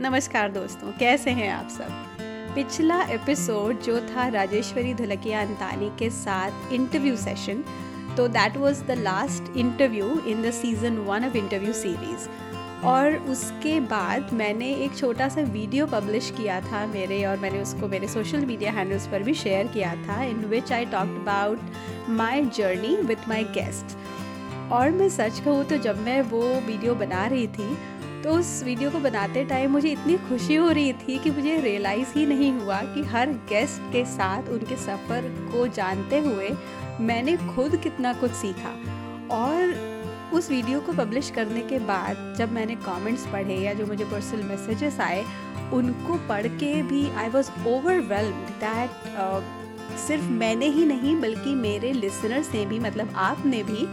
नमस्कार दोस्तों, कैसे हैं आप सब? पिछला एपिसोड जो था राजेश्वरी धुलकिया अंतानी के साथ इंटरव्यू सेशन तो that was the last interview in the season one of interview series और उसके बाद मैंने एक छोटा सा वीडियो पब्लिश किया था मेरे और मैंने उसको मेरे सोशल मीडिया हैंडल्स पर भी शेयर किया था in which I talk about my journey with my guest और मैं सच कहूँ तो जब मैं वो वीडियो बना रही थी तो उस वीडियो को बनाते टाइम मुझे इतनी खुशी हो रही थी कि मुझे रियलाइज़ ही नहीं हुआ कि हर गेस्ट के साथ उनके सफ़र को जानते हुए मैंने खुद कितना कुछ सीखा। और उस वीडियो को पब्लिश करने के बाद जब मैंने कमेंट्स पढ़े या जो मुझे पर्सनल मैसेजेस आए, उनको पढ़ के भी आई वॉज़ ओवरवेलम्ड दैट सिर्फ़ मैंने ही नहीं, बल्कि मेरे लिसनर्स ने भी मतलब आपने भी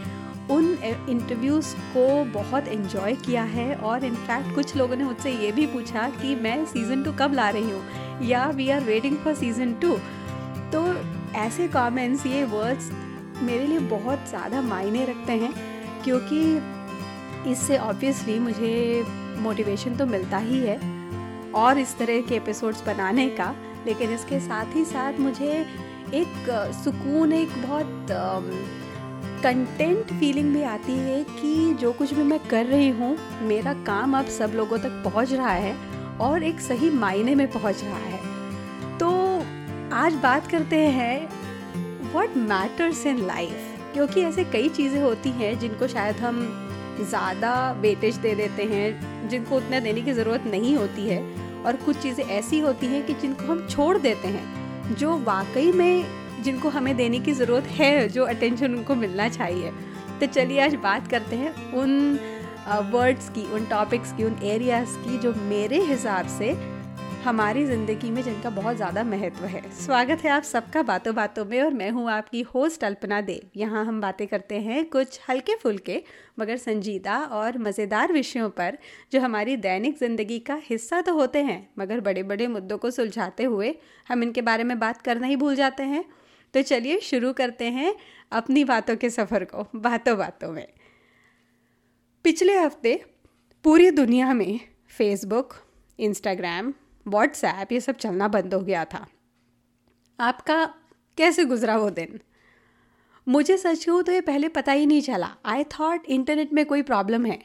उन इंटरव्यूज़ को बहुत इन्जॉय किया है और इनफैक्ट कुछ लोगों ने मुझसे ये भी पूछा कि मैं सीज़न टू कब ला रही हूँ? या we are waiting for season two तो ऐसे कमेंट्स ये वर्ड्स मेरे लिए बहुत ज़्यादा मायने रखते हैं क्योंकि इससे ऑब्वियसली मुझे मोटिवेशन तो मिलता ही है और इस तरह के एपिसोड्स बनाने का, लेकिन इसके साथ ही साथ मुझे एक सुकून, एक बहुत कंटेंट फीलिंग भी आती है कि जो कुछ भी मैं कर रही हूँ, मेरा काम अब सब लोगों तक पहुँच रहा है और एक सही मायने में पहुँच रहा है। तो आज बात करते हैं व्हाट मैटर्स इन लाइफ क्योंकि ऐसे कई चीज़ें होती हैं जिनको शायद हम ज़्यादा वेटेज दे देते हैं, जिनको उतना देने की ज़रूरत नहीं होती है और कुछ चीज़ें ऐसी होती हैं कि जिनको हम छोड़ देते हैं, जो वाकई में जिनको हमें देने की ज़रूरत है, जो अटेंशन उनको मिलना चाहिए। तो चलिए आज बात करते हैं उन वर्ड्स की, उन टॉपिक्स की, उन एरियाज़ की जो मेरे हिसाब से हमारी ज़िंदगी में जिनका बहुत ज़्यादा महत्व है। स्वागत है आप सबका बातों बातों में और मैं हूँ आपकी होस्ट अल्पना देव। यहाँ हम बातें करते हैं कुछ हल्के फुल्के, मगर संजीदा और मज़ेदार विषयों पर, जो हमारी दैनिक ज़िंदगी का हिस्सा तो होते हैं, मगर बड़े बड़े मुद्दों को सुलझाते हुए हम इनके बारे में बात करना ही भूल जाते हैं। तो चलिए शुरू करते हैं अपनी बातों के सफ़र को, बातों बातों में। पिछले हफ़्ते पूरी दुनिया में फेसबुक इंस्टाग्राम व्हाट्सएप ये सब चलना बंद हो गया था। आपका कैसे गुजरा वो दिन? मुझे सच कहूँ तो ये पहले पता ही नहीं चला। आई थॉट इंटरनेट में कोई प्रॉब्लम है।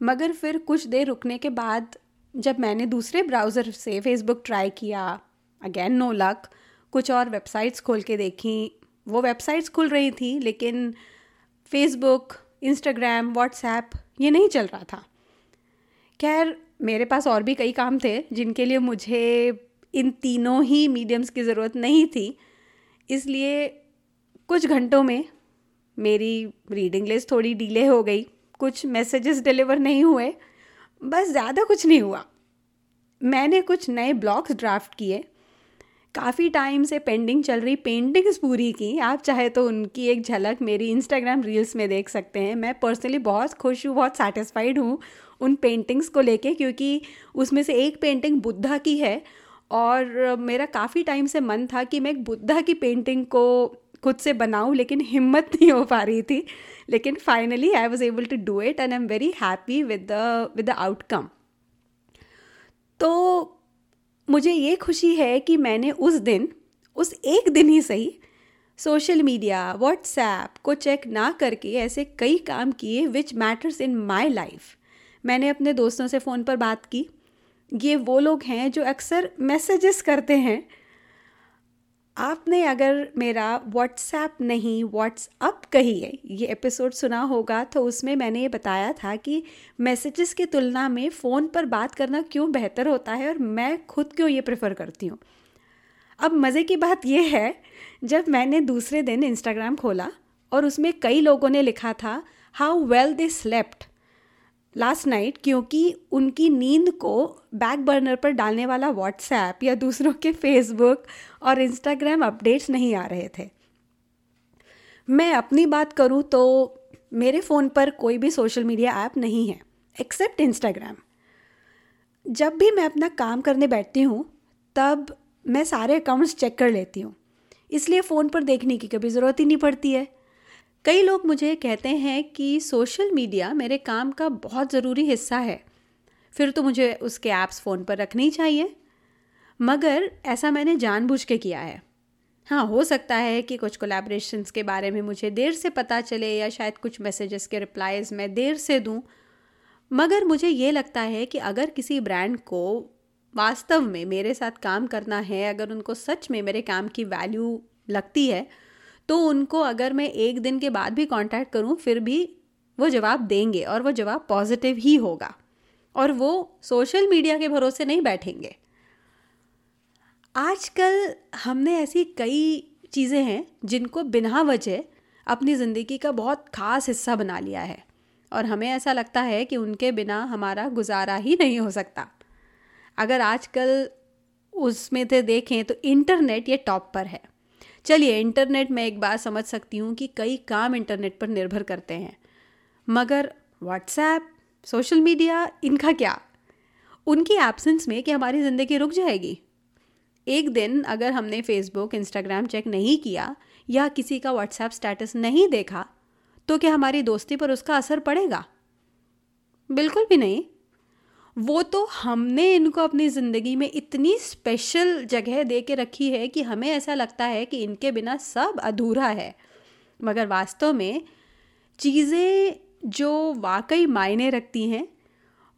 मगर फिर कुछ देर रुकने के बाद जब मैंने दूसरे ब्राउज़र से फेसबुक ट्राई किया अगेन नो लक कुछ और वेबसाइट्स खोल के देखी। वो वेबसाइट्स खुल रही थी, लेकिन फेसबुक इंस्टाग्राम व्हाट्सएप ये नहीं चल रहा था। खैर, मेरे पास और भी कई काम थे, जिनके लिए मुझे इन तीनों ही मीडियम्स की ज़रूरत नहीं थी। इसलिए कुछ घंटों में मेरी रीडिंग लिस्ट थोड़ी डिले हो गई। कुछ मैसेजेस डिलीवर नहीं हुए। बस ज़्यादा कुछ नहीं हुआ। मैंने कुछ नए ब्लॉग्स ड्राफ्ट किए। काफ़ी टाइम से पेंडिंग चल रही पेंटिंग्स पूरी की। आप चाहे तो उनकी एक झलक मेरी इंस्टाग्राम रील्स में देख सकते हैं। मैं पर्सनली बहुत खुश हूँ, बहुत सेटिस्फाइड हूँ उन पेंटिंग्स को लेके क्योंकि उसमें से एक पेंटिंग बुद्धा की है और मेरा काफ़ी टाइम से मन था कि मैं एक बुद्धा की पेंटिंग को खुद से बनाऊँ, लेकिन हिम्मत नहीं हो पा रही थी। लेकिन finally I was able to do it and I am very happy with the with the outcome तो मुझे ये खुशी है कि मैंने उस दिन, उस एक दिन ही सही सोशल मीडिया व्हाट्सएप को चेक ना करके ऐसे कई काम किए विच मैटर्स इन माई लाइफ मैंने अपने दोस्तों से फ़ोन पर बात की। ये वो लोग हैं जो अक्सर मैसेजेस करते हैं। आपने अगर मेरा व्हाट्सएप नहीं व्हाट्सअप कही है, ये एपिसोड सुना होगा तो उसमें मैंने ये बताया था कि मैसेजेस की तुलना में फ़ोन पर बात करना क्यों बेहतर होता है और मैं खुद क्यों ये प्रेफर करती हूँ? अब मज़े की बात यह है, जब मैंने दूसरे दिन इंस्टाग्राम खोला और उसमें कई लोगों ने लिखा था how well they slept last night क्योंकि उनकी नींद को बैक बर्नर पर डालने वाला व्हाट्सएप या दूसरों के फेसबुक और इंस्टाग्राम अपडेट्स नहीं आ रहे थे। मैं अपनी बात करूँ तो मेरे फ़ोन पर कोई भी सोशल मीडिया ऐप नहीं है एक्सेप्ट इंस्टाग्राम जब भी मैं अपना काम करने बैठती हूँ, तब मैं सारे अकाउंट्स चेक कर लेती हूँ। इसलिए फ़ोन पर देखने की कभी ज़रूरत ही नहीं पड़ती है। कई लोग मुझे कहते हैं कि सोशल मीडिया मेरे काम का बहुत ज़रूरी हिस्सा है। फिर तो मुझे उसके ऐप्स फ़ोन पर रखने ही चाहिए। मगर ऐसा मैंने जानबूझ के किया है। हाँ हो सकता है कि कुछ कोलेब्रेशंस के बारे में मुझे देर से पता चले या शायद कुछ मैसेजेस के रिप्लाइज़ मैं देर से दूँ। मगर मुझे ये लगता है कि अगर किसी ब्रांड को वास्तव में मेरे साथ काम करना है, अगर उनको सच में मेरे काम की वैल्यू लगती है तो उनको अगर मैं एक दिन के बाद भी कांटेक्ट करूँ, फिर भी वो जवाब देंगे और वो जवाब पॉजिटिव ही होगा। और वो सोशल मीडिया के भरोसे नहीं बैठेंगे। आजकल हमने ऐसी कई चीज़ें हैं जिनको बिना वजह अपनी ज़िंदगी का बहुत ख़ास हिस्सा बना लिया है। और हमें ऐसा लगता है कि उनके बिना हमारा गुजारा ही नहीं हो सकता। अगर आजकल उसमें से देखें तो इंटरनेट ये टॉप पर है। चलिए इंटरनेट में एक बात समझ सकती हूँ कि कई काम इंटरनेट पर निर्भर करते हैं। मगर व्हाट्सएप सोशल मीडिया इनका क्या? उनकी एब्सेंस में क्या हमारी ज़िंदगी रुक जाएगी। एक दिन अगर हमने फेसबुक इंस्टाग्राम चेक नहीं किया या किसी का व्हाट्सएप स्टेटस नहीं देखा तो क्या हमारी दोस्ती पर उसका असर पड़ेगा? बिल्कुल भी नहीं। वो तो हमने इनको अपनी ज़िंदगी में इतनी स्पेशल जगह दे के रखी है कि हमें ऐसा लगता है कि इनके बिना सब अधूरा है। मगर वास्तव में चीज़ें जो वाकई मायने रखती हैं,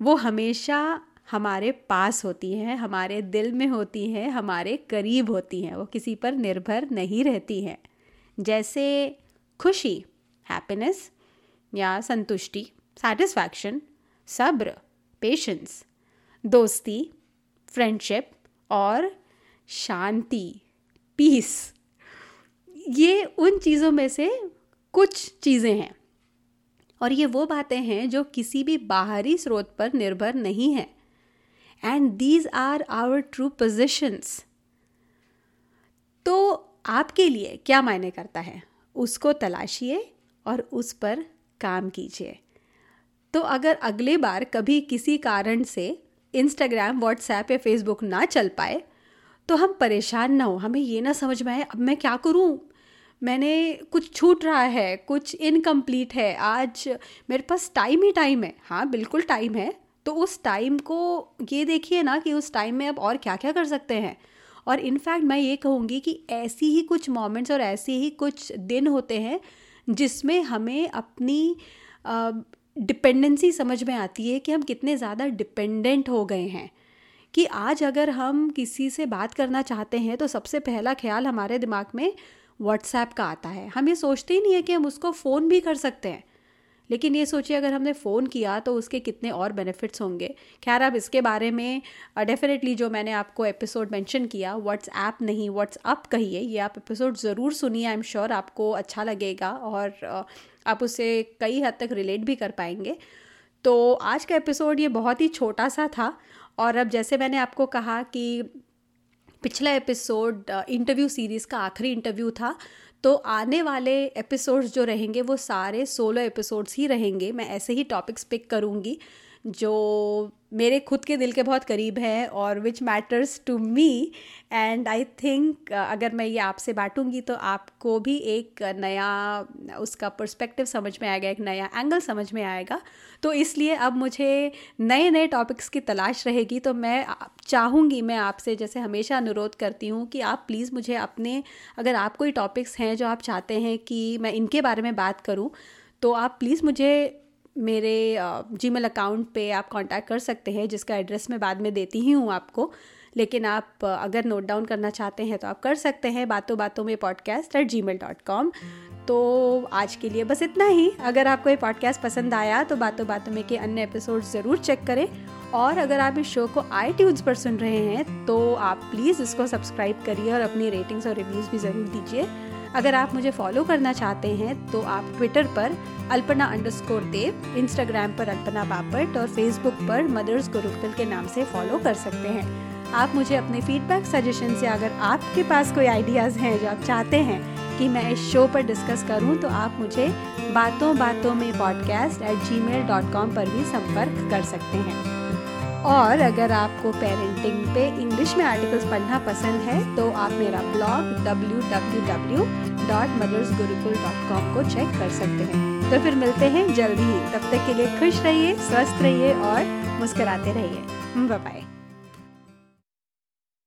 वो हमेशा हमारे पास होती हैं, हमारे दिल में होती हैं, हमारे करीब होती हैं, वो किसी पर निर्भर नहीं रहती हैं। जैसे खुशी हैप्पीनेस या संतुष्टि सेटिस्फैक्शन सब्र। पेशेंस दोस्ती फ्रेंडशिप और शांति पीस ये उन चीज़ों में से कुछ चीज़ें हैं। और ये वो बातें हैं जो किसी भी बाहरी स्रोत पर निर्भर नहीं है। And these are our true positions तो आपके लिए क्या मायने करता है? उसको तलाशिए और उस पर काम कीजिए। तो अगर अगले बार कभी किसी कारण से इंस्टाग्राम व्हाट्सएप या फेसबुक ना चल पाए तो हम परेशान ना हो। हमें ये ना समझ में आए, अब मैं क्या करूँ? मैंने कुछ छूट रहा है, कुछ इनकम्प्लीट है, आज मेरे पास टाइम ही टाइम है। हाँ बिल्कुल टाइम है। तो उस टाइम को ये देखिए ना कि उस टाइम में अब और क्या क्या कर सकते हैं। और इनफैक्ट मैं ये कहूँगी कि ऐसी ही कुछ मोमेंट्स और ऐसे ही कुछ दिन होते हैं जिसमें हमें अपनी डिपेंडेंसी समझ में आती है कि हम कितने ज़्यादा डिपेंडेंट हो गए हैं। कि आज अगर हम किसी से बात करना चाहते हैं तो सबसे पहला ख्याल हमारे दिमाग में व्हाट्सएप का आता है। हम ये सोचते ही नहीं है कि हम उसको फ़ोन भी कर सकते हैं। लेकिन ये सोचिए, अगर हमने फ़ोन किया तो उसके कितने और बेनिफिट्स होंगे। खैर, अब इसके बारे में डेफिनेटली जो मैंने आपको एपिसोड मेंशन किया व्हाट्सएप नहीं व्हाट्सअप कहिए, ये आप एपिसोड ज़रूर सुनिए, आई एम श्योर आपको अच्छा लगेगा। और आप उससे कई हद तक रिलेट भी कर पाएँगे। तो आज का एपिसोड ये बहुत ही छोटा सा था और अब जैसे मैंने आपको कहा कि पिछला एपिसोड इंटरव्यू सीरीज़ का आखिरी इंटरव्यू था तो आने वाले एपिसोड्स जो रहेंगे वो सारे सोलो एपिसोड्स ही रहेंगे। मैं ऐसे ही टॉपिक्स पिक करूँगी। जो मेरे खुद के दिल के बहुत करीब है और which matters to me and I think अगर मैं ये आपसे बांटूँगी तो आपको भी एक नया, उसका पर्सपेक्टिव समझ में आएगा, एक नया एंगल समझ में आएगा. तो इसलिए अब मुझे नए नए टॉपिक्स की तलाश रहेगी. तो मैं चाहूँगी मैं आपसे जैसे हमेशा अनुरोध करती हूँ कि आप प्लीज़ मुझे अपने, अगर आप कोई टॉपिक्स हैं जो आप चाहते हैं कि मैं इनके बारे में बात करूँ तो आप प्लीज़ मुझे मेरे जी मेल अकाउंट पे आप कांटेक्ट कर सकते हैं, जिसका एड्रेस मैं बाद में देती ही हूँ आपको। लेकिन आप अगर नोट डाउन करना चाहते हैं तो आप कर सकते हैं बातों बातों में podcast at Gmail dot com तो आज के लिए बस इतना ही। अगर आपको ये पॉडकास्ट पसंद आया तो बातों बातों में के अन्य एपिसोड ज़रूर चेक करें। और अगर आप इस शो को आई पर सुन रहे हैं तो आप प्लीज़ इसको सब्सक्राइब करिए और अपनी रेटिंग्स और रिव्यूज़ भी ज़रूर दीजिए। अगर आप मुझे फॉलो करना चाहते हैं तो आप ट्विटर पर अल्पना अंडरस्कोर देव इंस्टाग्राम पर अल्पना बापट और फेसबुक पर मदर्स गुरुकुल के नाम से फॉलो कर सकते हैं। आप मुझे अपने फीडबैक सजेशन से अगर आपके पास कोई आइडियाज़ हैं जो आप चाहते हैं कि मैं इस शो पर डिस्कस करूँ तो आप मुझे बातों बातों में podcast at Gmail dot com पर भी संपर्क कर सकते हैं। और अगर आपको पेरेंटिंग पे इंग्लिश में आर्टिकल्स पढ़ना पसंद है तो आप मेरा ब्लॉग www.mothersgurukul.com को चेक कर सकते हैं। तो फिर मिलते हैं जल्दी ही। तब तक के लिए खुश रहिए, स्वस्थ रहिए और मुस्कराते रहिए। बाय